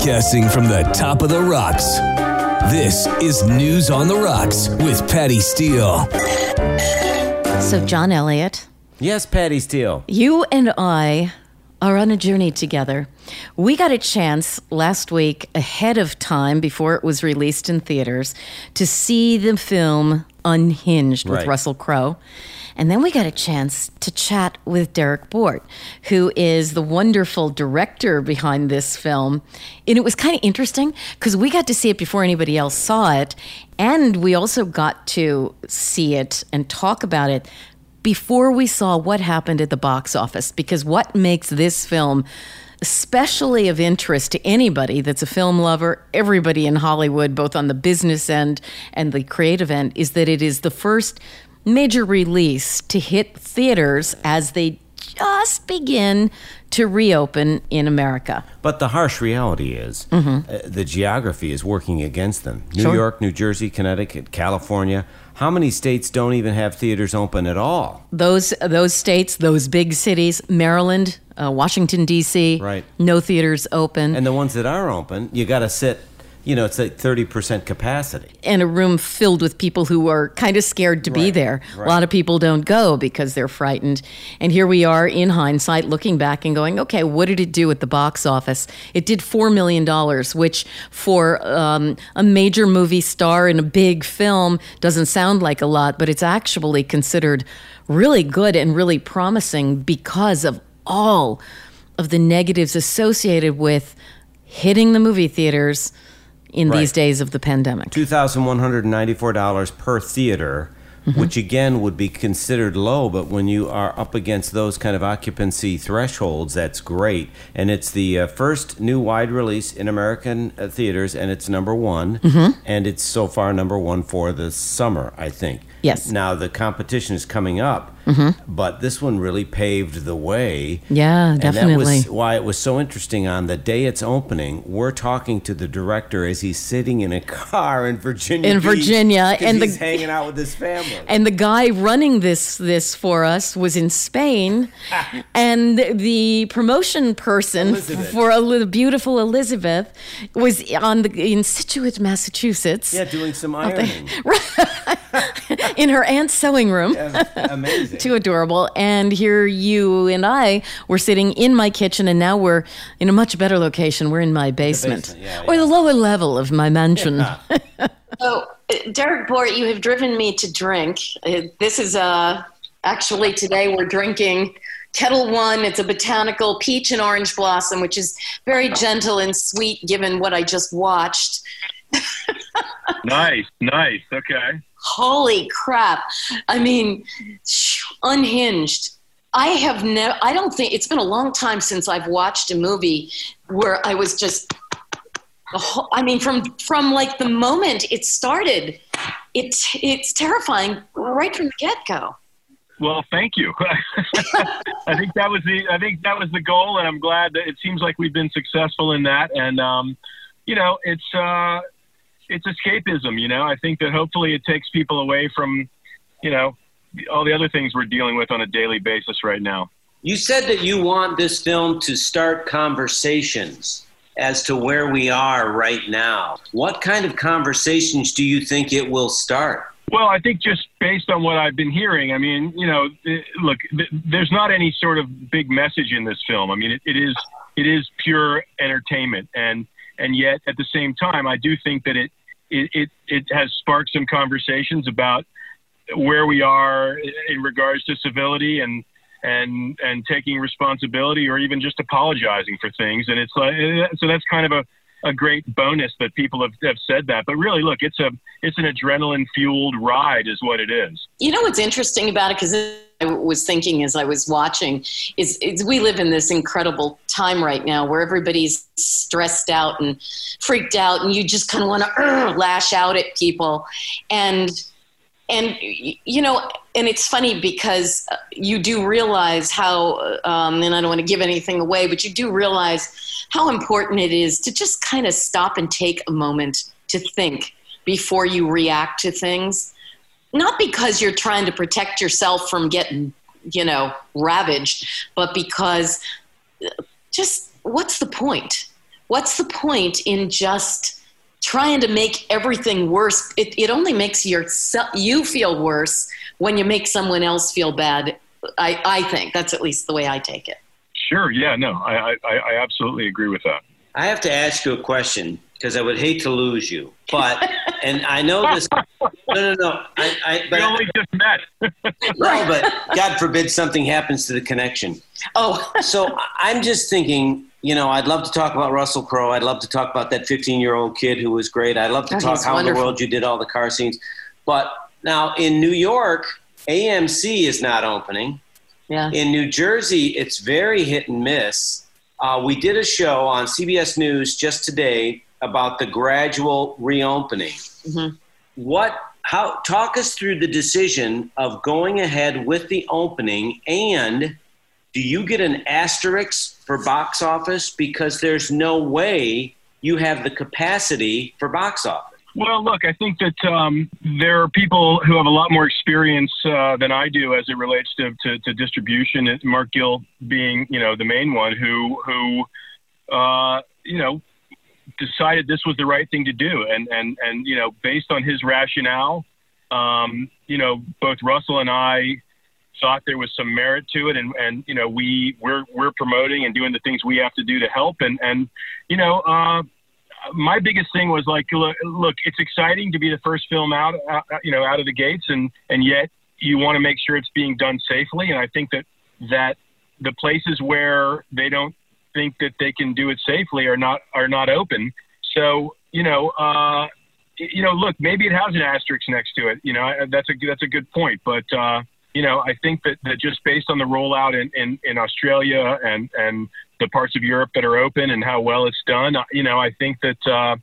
Podcasting from the top of the rocks. This is News on the Rocks with Patty Steele. So, John Elliott, Yes, Patty Steele. you and I are on a journey together. We got a chance last week, ahead of time, before it was released in theaters, to see the film Unhinged with Right. Russell Crowe. And then we got a chance to chat with Derrick Borte, who is the wonderful director behind this film. And it was kind of interesting because we got to see it before anybody else saw it. And we also got to see it and talk about it before we saw what happened at the box office. Because what makes this film especially of interest to anybody that's a film lover, everybody in Hollywood, both on the business end and the creative end, is that it is the first major release to hit theaters as they just begin to reopen in America. But the harsh reality is uh, the geography is working against them. New Mm-hmm. Sure. York, New Jersey, Connecticut, California. How many states don't even have theaters open at all? Those those states, those big cities, Maryland, uh, Washington D.C., Right. no theaters open. And the ones that are open, you got to sit, you know, it's like 30% capacity. And a room filled with people who are kind of scared to be there. right. A lot of people don't go because they're frightened. And here we are in hindsight looking back and going, okay, what did it do at the box office? It did $4 million, which for um, a major movie star in a big film doesn't sound like a lot, but it's actually considered really good and really promising because of all of the negatives associated with hitting the movie theaters in these days of the pandemic. $2,194 per theater, which again would be considered low, but when you are up against those kind of occupancy thresholds, that's great. And it's the uh, first new wide release in American uh, theaters, and it's number one. And it's so far number one for the summer, I think. Yes. Now the competition is coming up, but this one really paved the way. Yeah, And that was why it was so interesting. On the day it's opening, we're talking to the director as he's sitting in a car in Virginia. In Beach, Virginia, and the- he's hanging out with his family. And the guy running this this for us was in Spain, and the promotion person Elizabeth. for a beautiful Elizabeth was on the in Scituate, Massachusetts, yeah, doing some ironing. in her aunt's sewing room. Amazing. Too adorable. And here you and I were sitting in my kitchen, and now we're in a much better location. We're in my basement, basement, yeah, or yeah. the lower level of my mansion. So, Derrick Borte, you have driven me to drink. This is uh, actually today we're drinking Ketel One. It's a botanical peach and orange blossom, which is very gentle and sweet given what I just watched. Nice, nice. Okay. Holy crap. I mean, unhinged. I have no, I don't think it's been a long time since I've watched a movie where I was just, the whole, I mean, from, from like the moment it started, it's, it's terrifying right from the get go. Well, thank you. I think that was the I think that was the goal, and I'm glad that it seems like we've been successful in that. And um, you know, it's uh, it's escapism. You know, I think that hopefully it takes people away from, you know, all the other things we're dealing with on a daily basis right now. You said that you want this film to start conversations as to where we are right now. What kind of conversations do you think it will start? Well, I think just based on what I've been hearing, I mean, you know, eh, look, there's not any sort of big message in this film. I mean, it, it is it is pure entertainment, and and yet at the same time, I do think that it it it, it has sparked some conversations about where we are in regards to civility and and and taking responsibility or even just apologizing for things and it's like eh, so that's kind of a a great bonus that people have, have said that. But really, look, it's a it's an adrenaline fueled ride, is what it is. You know what's interesting about it because I was thinking as I was watching is, is we live in this incredible time right now where everybody's stressed out and freaked out, and you just kind of want to uh, lash out at people, and and you know and it's funny because you do realize how um, and i don't want to give anything away but you do realize how important it is to just kind of stop and take a moment to think before you react to things. Not because you're trying to protect yourself from getting you know ravaged but because just what's the point? What's the point in just trying to make everything worse. It, it only makes your, you feel worse when you make someone else feel bad. I, I think that's at least the way I take it. Sure. Yeah. No, I, I, I absolutely agree with that. I have to ask you a question because I would hate to lose you, but and I know this. No, no, no. I, I, but, we only just met. no, but God forbid something happens to the connection. Oh, so I'm just thinking you know, I'd love to talk about Russell Crowe. I'd love to talk about that 15 year old kid who was great. I'd love to talk how wonderful. in the world you did all the car scenes. But now in New York, AMC is not opening. Yeah. In New Jersey, it's very hit and miss. Uh, we did a show on CBS News just today about the gradual reopening. Mm-hmm. What? How? Talk us through the decision of going ahead with the opening and do you get an asterisk for box office because there's no way you have the capacity for box office? Well, look, I think that um, there are people who have a lot more experience uh, than I do as it relates to, to, to, distribution. Mark Gill being, you know, the main one who who uh, you know decided this was the right thing to do, and and and you know, based on his rationale, um, you know, both Russell and I thought there was some merit to it, and and you know we we're we're promoting and doing the things we have to do to help, and and you know. Uh, my biggest thing was like, look, look, it's exciting to be the first film out, you know, out of the gates, and and yet you want to make sure it's being done safely. And I think that that the places where they don't think that they can do it safely are not are not open. So you know, uh, you know, look, maybe it has an asterisk next to it. You know, that's a that's a good point, but uh, you know, I think that, that just based on the rollout in, in, in Australia and, and the parts of Europe that are open and how well it's done, you know, I think that, uh,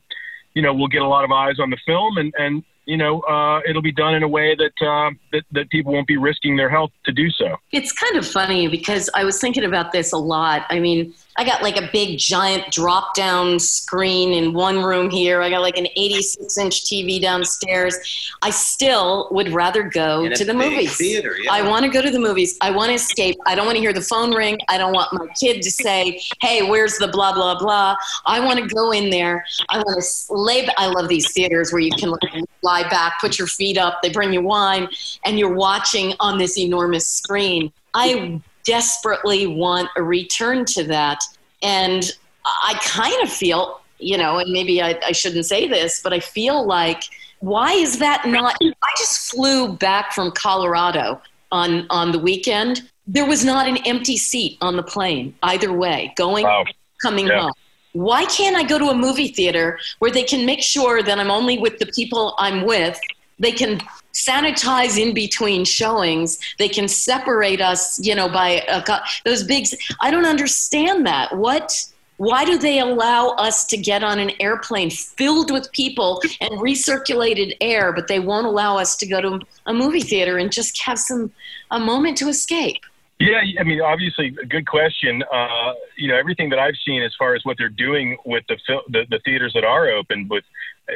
you know, we'll get a lot of eyes on the film and, and you know, uh, it'll be done in a way that, uh, that that people won't be risking their health to do so. It's kind of funny because I was thinking about this a lot. I mean, I got like a big giant drop down screen in one room here. I got like an 86 inch TV downstairs. I still would rather go to the movies. Theater, yeah. I want to go to the movies. I want to escape. I don't want to hear the phone ring. I don't want my kid to say, hey, where's the blah, blah, blah. I want to go in there. I want to lay. I love these theaters where you can lie back, put your feet up, they bring you wine, and you're watching on this enormous screen. I desperately want a return to that. And I kind of feel, you know, and maybe I, I shouldn't say this, but I feel like, why is that not? I just flew back from Colorado on, on the weekend. There was not an empty seat on the plane, either way, going, wow. coming yeah. home. Why can't I go to a movie theater where they can make sure that I'm only with the people I'm with? They can sanitize in between showings. They can separate us, you know, by a, those big. I don't understand that. What? Why do they allow us to get on an airplane filled with people and recirculated air, but they won't allow us to go to a movie theater and just have some a moment to escape? Yeah, I mean, obviously, good question. Uh, you know, everything that I've seen as far as what they're doing with the, the, the theaters that are open with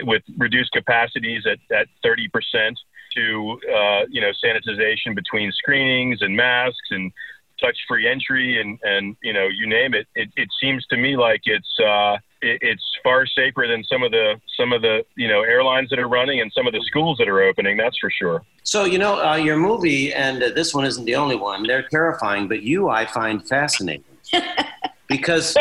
with reduced capacities at at thirty percent to uh, you know sanitization between screenings and masks and touch-free entry and and you know you name it. It, it seems to me like it's uh, it, it's far safer than some of the some of the you know airlines that are running and some of the schools that are opening. That's for sure. So you know uh, your movie and uh, this one isn't the only one. They're terrifying, but you I find fascinating. because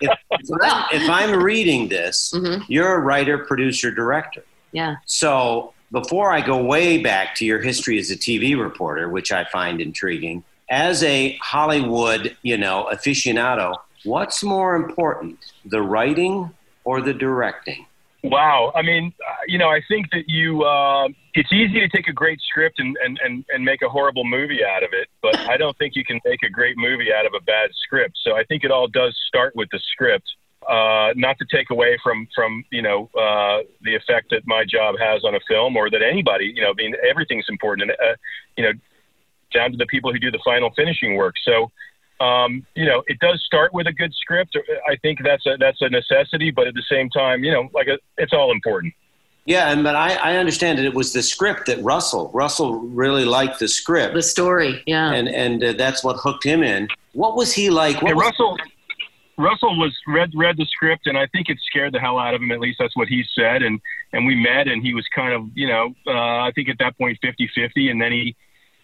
if, if, I'm, if I'm reading this, Mm-hmm. you're a writer, producer, director. Yeah. So before I go way back to your history as a TV reporter, which I find intriguing, as a Hollywood, you know, aficionado, what's more important, the writing or the directing? Wow. I mean, you know, I think that you, uh, it's easy to take a great script and, and, and, and make a horrible movie out of it, but I don't think you can make a great movie out of a bad script. So I think it all does start with the script. Uh, not to take away from, from you know, uh, the effect that my job has on a film or that anybody, you know, I mean, everything's important. And, uh, you know, down to the people who do the final finishing work. So, um, you know, it does start with a good script. I think that's a that's a necessity, but at the same time, you know, like a, it's all important. Yeah, and but I, I understand that it was the script that Russell Russell really liked the script, the story, yeah, and and uh, that's what hooked him in. What was he like? What Yeah, was- Russell Russell was read read the script, and I think it scared the hell out of him. At least that's what he said. And and we met, and he was kind of you know uh, I think at that point 50-50. and then he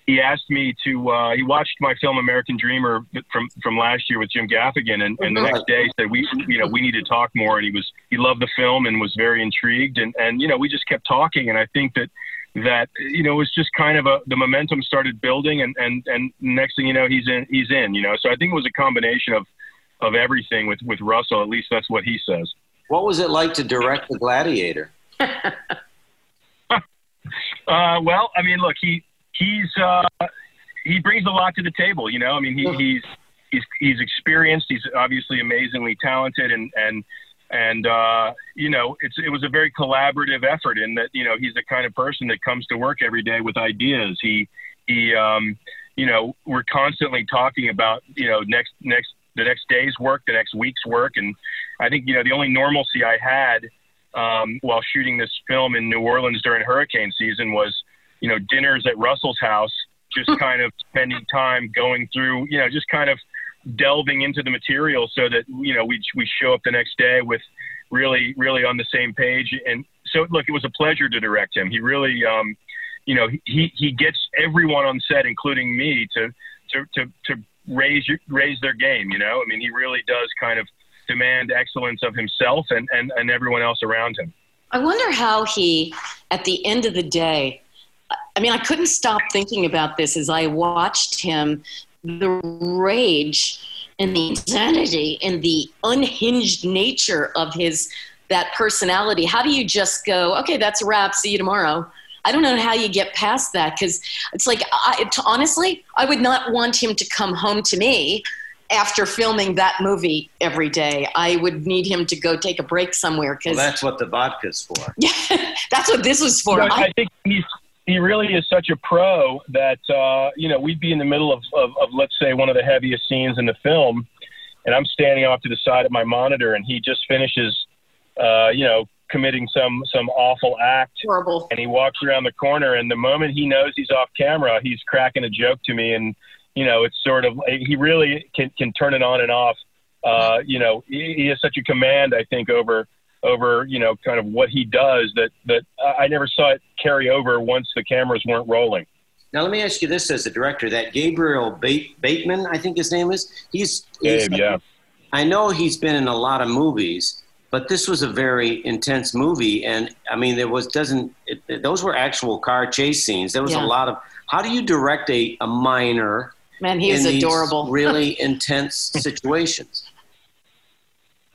he asked me to uh, he watched my film American Dreamer from from last year with Jim Gaffigan, and, and the next day said we you know we need to talk more. And he was he loved the film and was very intrigued, and and you know we just kept talking, and I think that that you know it was just kind of a the momentum started building, and and and next thing you know he's in he's in you know so I think it was a combination of of everything with with Russell. At least that's what he says. What was it like to direct The Gladiator? Uh, well, I mean, look, he he's uh, he brings a lot to the table. You know, I mean, he, he's he's he's experienced. He's obviously amazingly talented, and and and uh, you know, it's it was a very collaborative effort in that you know he's the kind of person that comes to work every day with ideas. He he um, you know we're constantly talking about you know next next the next day's work, the next week's work, and I think you know the only normalcy I had um, while shooting this film in New Orleans during hurricane season was, you know, dinners at Russell's house, just kind of spending time going through, you know, just kind of delving into the material so that, you know, we, we show up the next day with really, really on the same page. And so, look, it was a pleasure to direct him. He really, um, you know, he, he gets everyone on set, including me, to, to, to, to raise, raise their game, you know, I mean, he really does kind of demand excellence of himself and, and, and everyone else around him. I wonder how he, at the end of the day, I mean, I couldn't stop thinking about this as I watched him, the rage and the insanity and the unhinged nature of his that personality. How do you just go, okay, that's a wrap. See you tomorrow. I don't know how you get past that because it's like, I, t- honestly, I would not want him to come home to me after filming that movie every day. I would need him to go take a break somewhere Well, because that's what the vodka's for. Yeah, that's what this was for. You know, I- I think he's he really is such a pro that uh, you know we'd be in the middle of, of, of let's say one of the heaviest scenes in the film, and I'm standing off to the side of my monitor, and he just finishes, uh, you know, committing some some awful act, horrible, and he walks around the corner, and the moment he knows he's off camera, he's cracking a joke to me, and you know, it's sort of he really can can turn it on and off. Uh, you know, he, he has such a command, I think, over over you know kind of what he does that that I I never saw it carry over once the cameras weren't rolling. Now, let me ask you this as a director: that Gabriel Bate, Bateman, I think his name is. He's, he's Gabe, yeah. I know he's been in a lot of movies, but this was a very intense movie, and I mean, there was doesn't it, it- those were actual car chase scenes. There was Yeah. a lot of. How do you direct a, a minor? Man, he was in these adorable. really intense situations.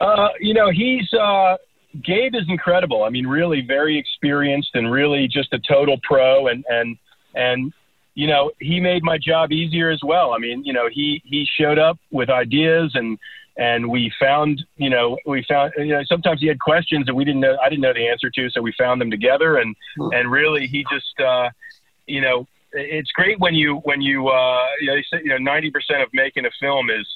Uh, you know, he's uh, Gabe is incredible. I mean, really very experienced and really just a total pro. And and and you know, he made my job easier as well. I mean, you know, he he showed up with ideas and and we found, you know, we found, you know, sometimes he had questions that we didn't know, I didn't know the answer to, so we found them together. And and really, he just, uh, you know, it's great when you when you uh, you know, they say, you know, ninety percent of making a film is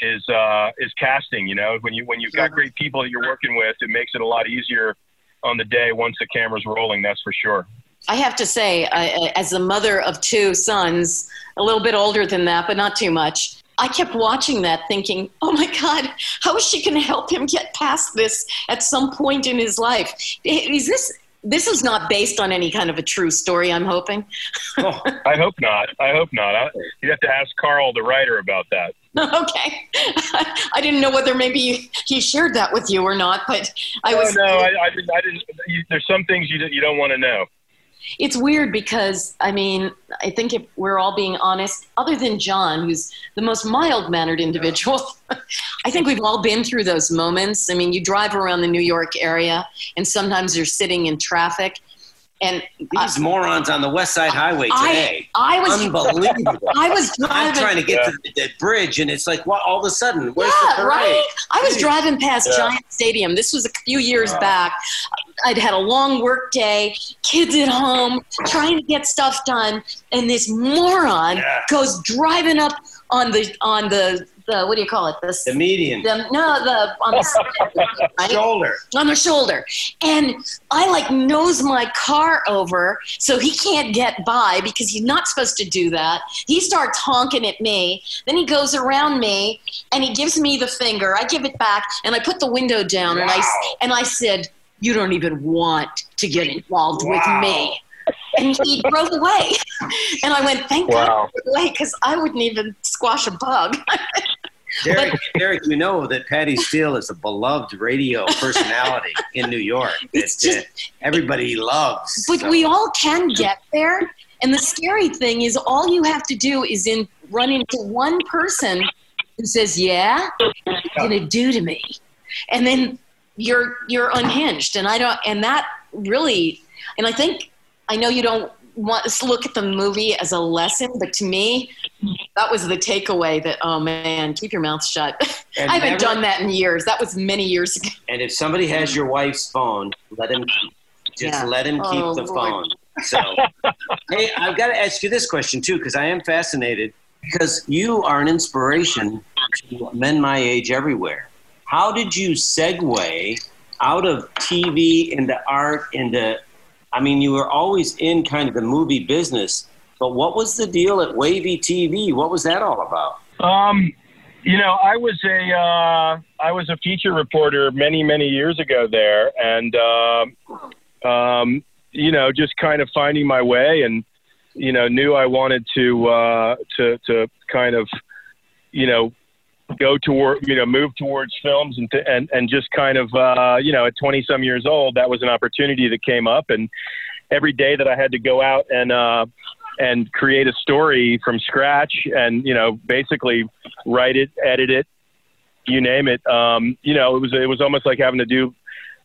is uh, is casting. You know, when you when you've got great people that you're working with, it makes it a lot easier on the day once the camera's rolling. That's for sure. I have to say, I, as a mother of two sons, a little bit older than that, but not too much, I kept watching that thinking, oh my God, how is she going to help him get past this at some point in his life? Is this. This is not based on any kind of a true story, I'm hoping. Oh, I hope not. I hope not. I, you'd have to ask Carl, the writer, about that. okay. I didn't know whether maybe he shared that with you or not, but I was. Oh, no, I, I didn't. I didn't you, there's some things you you don't want to know. It's weird because I mean I think if we're all being honest, other than John, who's the most mild mannered individual, I think we've all been through those moments. I mean, you drive around the New York area, and sometimes you're sitting in traffic, and these uh, morons on the West Side Highway today. I, I was unbelievable. I was driving. I'm trying to get yeah. to the, the, bridge, and it's like, what? All of a sudden, where's yeah, the parade? right. I was driving past yeah. Giant Stadium. This was a few years back. I'd had a long work day, kids at home, trying to get stuff done, and this moron yeah. goes driving up on the on the the what do you call it? The, the median. The, no, the on the right? shoulder. On the shoulder, and I like nose my car over so he can't get by because he's not supposed to do that. He starts honking at me. Then he goes around me and he gives me the finger. I give it back and I put the window down wow. and I and I said, "You don't even want to get involved wow. with me." and he drove away. And I went, thank wow. God away because I wouldn't even squash a bug. Derrick, but, Derrick, you know that Patty Steele is a beloved radio personality in New York. It's that, just, uh, everybody loves. But so. we all can get there. And the scary thing is, all you have to do is in run into one person who says, "Yeah, you're you gonna do to me," and then you're you're unhinged. And I don't. And that really. And I think I know you don't want to look at the movie as a lesson, but to me, that was the takeaway that, oh man, keep your mouth shut. And I haven't never, done that in years. That was many years ago. And if somebody has your wife's phone, let him just yeah. let him keep oh, the Lord. phone. So, hey, I've got to ask you this question too, because I am fascinated because you are an inspiration to men my age everywhere. How did you segue out of TV into art into I mean, you were always in kind of the movie business, but what was the deal at WAVY TV? What was that all about? Um, you know, I was a uh, I was a feature reporter many many years ago there, and uh, um, you know, just kind of finding my way, and you know, knew I wanted to uh, to to kind of you know go toward you know move towards films and and and just kind of uh, you know at 20 some years old that was an opportunity that came up. And every day that I had to go out and uh, and create a story from scratch and you know basically write it edit it you name it um, you know it was it was almost like having to do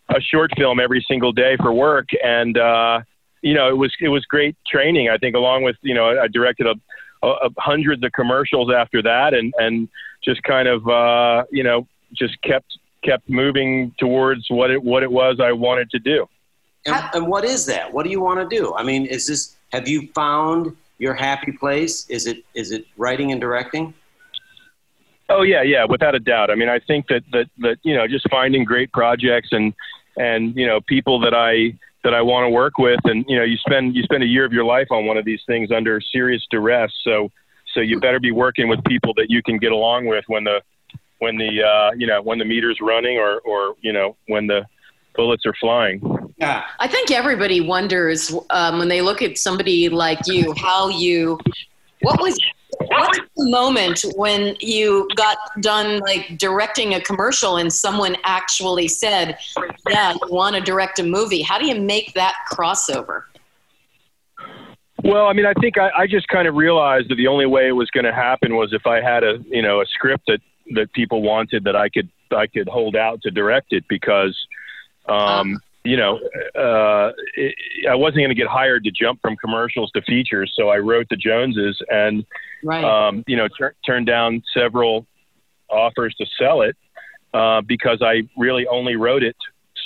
a short film every single day for work. And uh, you know it was it was great training. I think along with you know I directed a uh, hundreds of commercials after that, and and just kind of uh, you know just kept kept moving towards what it what it was I wanted to do. And, and what is that? What do you want to do? I mean, is this have you found your happy place? Is it is it writing and directing? Oh yeah, yeah, without a doubt. I mean, I think that that that you know, just finding great projects and and you know people that I that I want to work with. And you know, you spend you spend a year of your life on one of these things under serious duress. So so you better be working with people that you can get along with when the when the uh, you know when the meter's running or or you know when the bullets are flying. Yeah, I think everybody wonders um, when they look at somebody like you how you what was What's the moment when you got done like directing a commercial and someone actually said, "Yeah, you want to direct a movie"? How do you make that crossover? Well, I mean, I think I, I just kind of realized that the only way it was going to happen was if I had a you know a script that that people wanted that I could I could hold out to direct it because um, you know, uh, it, I wasn't going to get hired to jump from commercials to features, so I wrote the Joneses and, right. um, you know, tur- turned down several offers to sell it uh, because I really only wrote it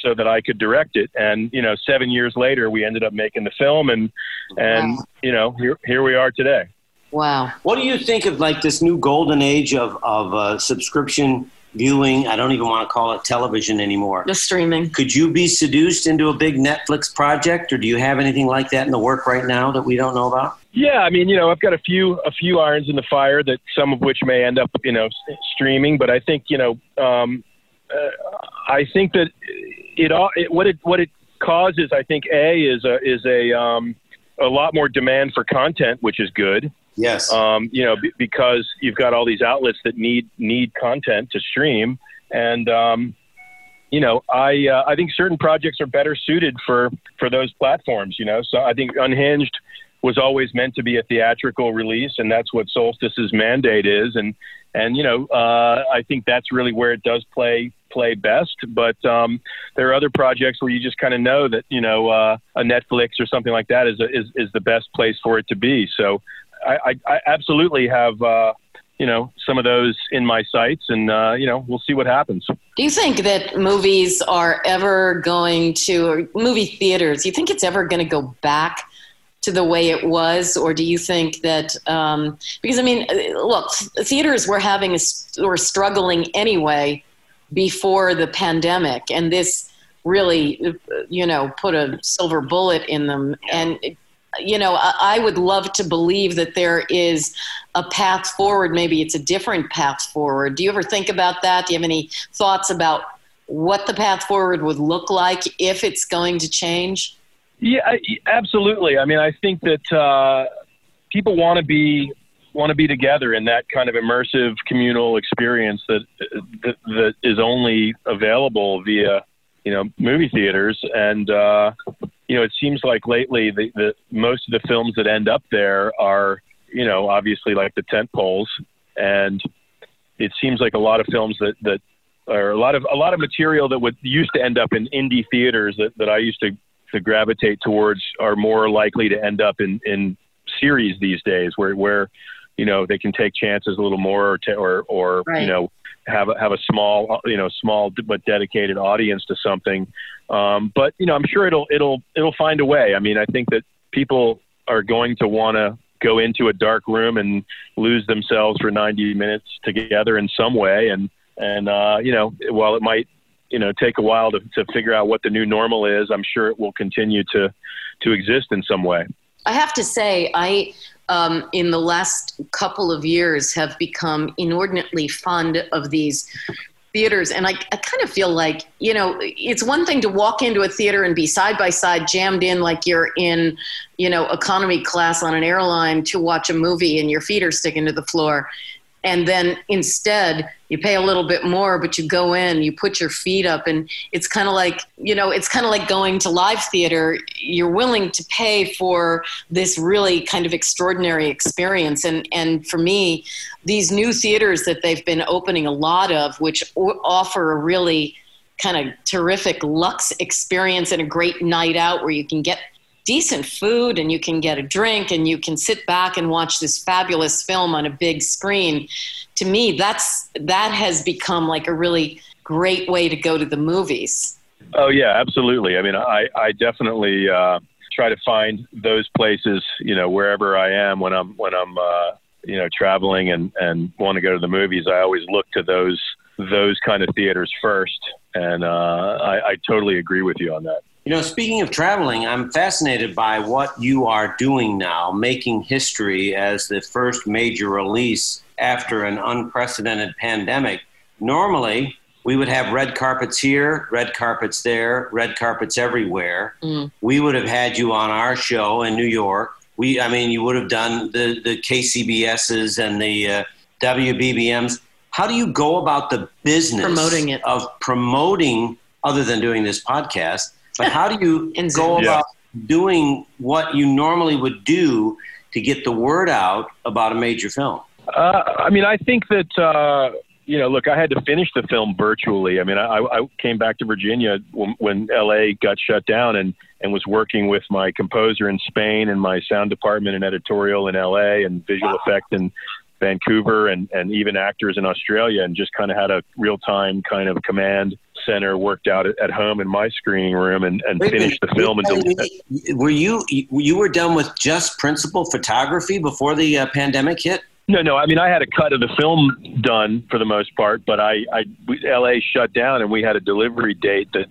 so that I could direct it. And you know, seven years later, we ended up making the film, and and wow. you know, here here we are today. Wow. What do you think of like this new golden age of of uh, subscription? viewing. I don't even want to call it television anymore. The streaming. Could you be seduced into a big Netflix project, or do you have anything like that in the work right now that we don't know about? Yeah, I mean, you know, I've got a few a few irons in the fire that some of which may end up, you know, streaming. But I think, you know, um, uh, I think that it, all it what it what it causes, I think, a is a is a um, a lot more demand for content, which is good. Yes. Um, you know, b- because you've got all these outlets that need need content to stream, and um, you know, I uh, I think certain projects are better suited for for those platforms. You know, so I think Unhinged was always meant to be a theatrical release, and that's what Solstice's mandate is. And and you know, uh, I think that's really where it does play play best. But um, there are other projects where you just kind of know that you know uh, a Netflix or something like that is, a, is is the best place for it to be. So I, I, I absolutely have. Uh, you know some of those in my sights, and uh, you know we'll see what happens. Do you think that movies are ever going to, or movie theaters? You think it's ever going to go back to the way it was, or do you think that um, because I mean, uh, look, theaters were having a, were struggling anyway before the pandemic, and this really, you know, put a silver bullet in them. And you know, I, I would love to believe that there is a path forward. Maybe it's a different path forward. Do you ever think about that? Do you have any thoughts about what the path forward would look like if it's going to change? Yeah, absolutely. I mean, I think that uh, people want to be want to be together in that kind of immersive communal experience that, that that is only available via you know movie theaters. And uh, you know it seems like lately the, the most of the films that end up there are you know obviously like the tent poles and it seems like a lot of films that that or a lot of a lot of material that would used to end up in indie theaters that, that I used to to gravitate towards are more likely to end up in in series these days where where you know they can take chances a little more or ta- or, or Right. you know have a, have a small you know small but dedicated audience to something. Um, but you know I'm sure it'll it'll it'll find a way. I mean I think that people are going to want to go into a dark room and lose themselves for 90 minutes together in some way. And and uh, you know while it might you know take a while to, to figure out what the new normal is i'm sure it will continue to to exist in some way I have to say, I, um, in the last couple of years, have become inordinately fond of these theaters. And I, I kind of feel like, you know, it's one thing to walk into a theater and be side by side jammed in like you're in, you know, economy class on an airline to watch a movie and your feet are sticking to the floor. And then instead, you pay a little bit more, but you go in, you put your feet up, and it's kind of like, you know, it's kind of like going to live theater. You're willing to pay for this really kind of extraordinary experience. And, and for me, these new theaters that they've been opening a lot of, which offer a really kind of terrific lux experience and a great night out where you can get decent food and you can get a drink and you can sit back and watch this fabulous film on a big screen to me that's that has become like a really great way to go to the movies. Oh yeah absolutely. I mean i i definitely uh try to find those places you know wherever i am when i'm when i'm uh you know traveling and and want to go to the movies. I always look to those those kind of theaters first. And uh i i totally agree with you on that You know, speaking of traveling, I'm fascinated by what you are doing now, making history as the first major release after an unprecedented pandemic. Normally, we would have red carpets here, red carpets there, red carpets everywhere. We would have had you on our show in New York. We, I mean, you would have done the, the KCBSs and the uh, WBBMs. How do you go about the business Promoting it. of promoting, other than doing this podcast? But how do you go Zoom. about doing what you normally would do to get the word out about a major film? Uh, I mean, I think that uh, you know. Look, I had to finish the film virtually. I mean, I, I came back to Virginia when, when LA got shut down, and and was working with my composer in Spain and my sound department and editorial in LA and visual effect in Vancouver and and even actors in Australia, and just kind of had a real time kind of command center worked out at, at home in my screening room and, and Wait finished the film and you del- Were you you were done with just principal photography before the uh, pandemic hit? No, no. I mean, I had a cut of the film done for the most part, but I, I, we, LA shut down, and we had a delivery date that,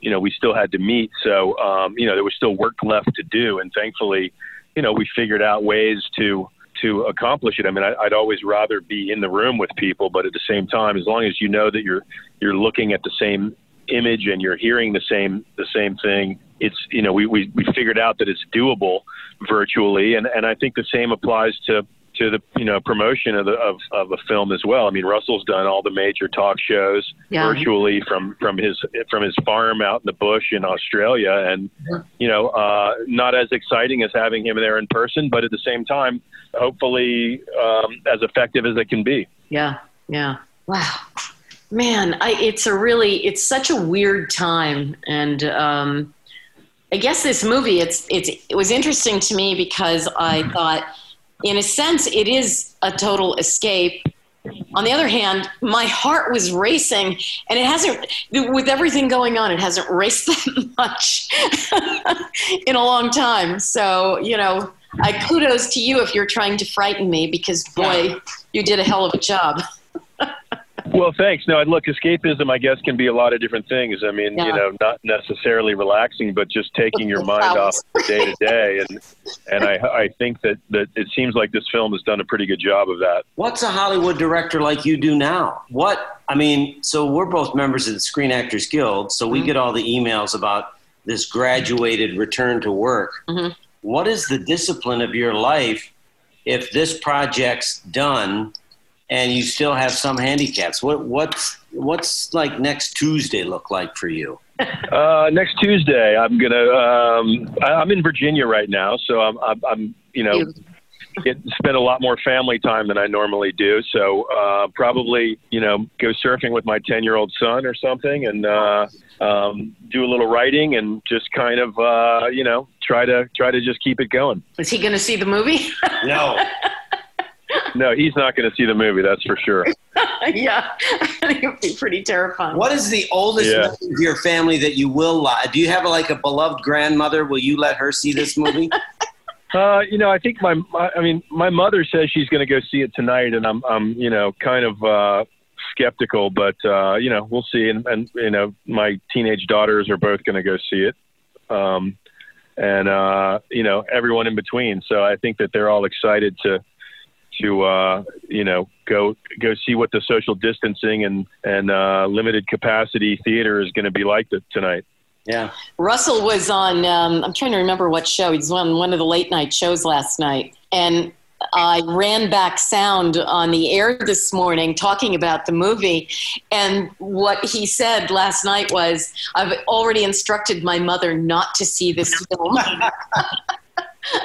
you know, we still had to meet. So, um, you know, there was still work left to do, and thankfully, you know, we figured out ways to to accomplish it. I mean, I, I'd always rather be in the room with people, but at the same time, as long as you know that you're you're looking at the same image and you're hearing the same the same thing, it's you know, we we, we figured out that it's doable virtually, and and I think the same applies to to the you know promotion of the of, of a film as well. I mean, Russell's done all the major talk shows Yeah. virtually from from his from his farm out in the bush in Australia, and you know, uh, not as exciting as having him there in person, but at the same time, hopefully um, as effective as it can be. Yeah, yeah. Wow, man, I, it's a really, it's such a weird time, and um, I guess this movie, it's, it's, it was interesting to me because I thought, in a sense, it is a total escape. On the other hand, my heart was racing, and it hasn't, with everything going on, it hasn't raced that much in a long time. So, you know, I kudos to you if you're trying to frighten me because, boy, you did a hell of a job. Well, thanks. No, look, escapism, I guess, can be a lot of different things. I mean, Yeah. you know, not necessarily relaxing, but just taking your mind off day to day. And and I I think that that it seems like this film has done a pretty good job of that. What's a Hollywood director like you do now? What I mean, so we're both members of the Screen Actors Guild, so we mm-hmm. get all the emails about this graduated return to work. Mm-hmm. What is the discipline of your life if this project's done and you still have some handicaps? What what's what's like next Tuesday look like for you? Uh, next Tuesday, I'm gonna. Um, I, I'm in Virginia right now, so I'm I'm, I'm you know. Get, spend a lot more family time than I normally do, so uh, probably you know go surfing with my ten year old son or something, and uh, um, do a little writing and just kind of uh, you know try to try to just keep it going. Is he going to see the movie? No. No, he's not going to see the movie. That's for sure. yeah, it would be pretty terrifying. What is the oldest Yeah. member of your family that you will lie? Do you have like a beloved grandmother? Will you let her see this movie? Uh, you know, I think my, my I mean, my mother says she's going to go see it tonight, and I'm, I'm, you know, kind of uh, skeptical, but uh, you know, we'll see. And, and you know, my teenage daughters are both going to go see it, um, and uh, you know, everyone in between. So I think that they're all excited to, to uh, you know, go go see what the social distancing and and uh, limited capacity theater is going to be like tonight. Yeah. Russell was on, um, I'm trying to remember what show. He was on one of the late night shows last night. And I ran back sound on the air this morning talking about the movie. And what he said last night was, I've already instructed my mother not to see this film.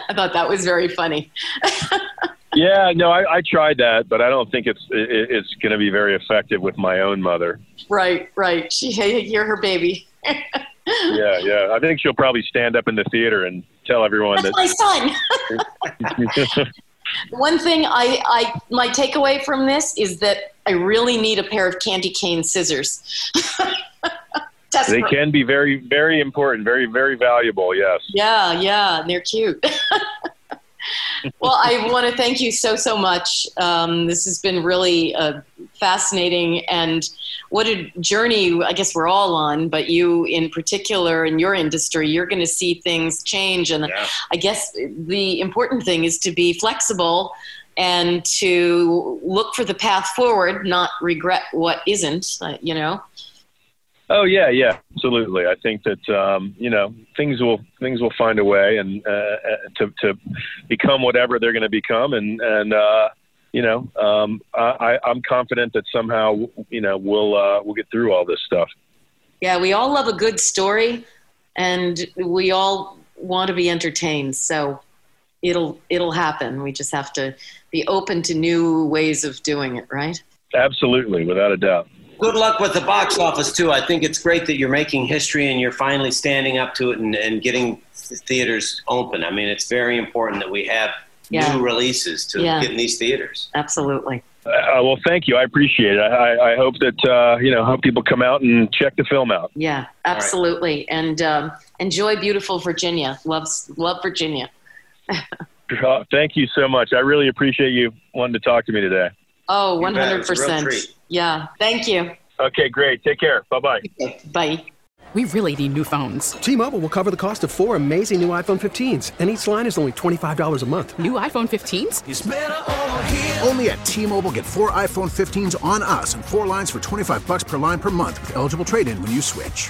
I thought that was very funny. Yeah, no, I, I tried that, but I don't think it's it, it's going to be very effective with my own mother. Right, right. She, you're her baby. Yeah, yeah. I think she'll probably stand up in the theater and tell everyone That's my son. One thing I, I my takeaway from this is that I really need a pair of candy cane scissors. they can be very, very important, very, very valuable. Yes. Yeah, yeah, and they're cute. Well, I want to thank you so so much. Um, this has been really uh, fascinating, and what a journey I guess we're all on. But you, in particular, in your industry, you're going to see things change, and I guess the important thing is to be flexible and to look for the path forward, not regret what isn't. Uh, you know. Oh yeah, yeah, absolutely. I think that um, you know things will things will find a way and uh, uh, to to become whatever they're going to become, and and uh, you know um, I, I'm confident that somehow you know we'll uh, we'll get through all this stuff. Yeah, we all love a good story, and we all want to be entertained. So it'll it'll happen. We just have to be open to new ways of doing it, right? Absolutely, without a doubt. Good luck with the box office too. I think it's great that you're making history and you're finally standing up to it and, and getting theaters open. I mean, it's very important that we have Yeah. new releases to Yeah. get in these theaters. Absolutely. Uh, well, thank you. I appreciate it. I, I- I hope that uh, you know, hope people come out and check the film out. Yeah, absolutely. And um, enjoy beautiful Virginia. Loves love Virginia. Uh, thank you so much. I really appreciate you wanting to talk to me today. Oh, You bet. It hundred was a real percent. Treat. Yeah. Thank you. Okay, great. Take care. Bye bye. Bye. We really need new phones. T-Mobile will cover the cost of four amazing new iPhone 15s, and each line is only $25 a month. New iPhone 15s? Only at T-Mobile get four iPhone 15s on us and four lines for 25 bucks per line per month with eligible trade-in when you switch.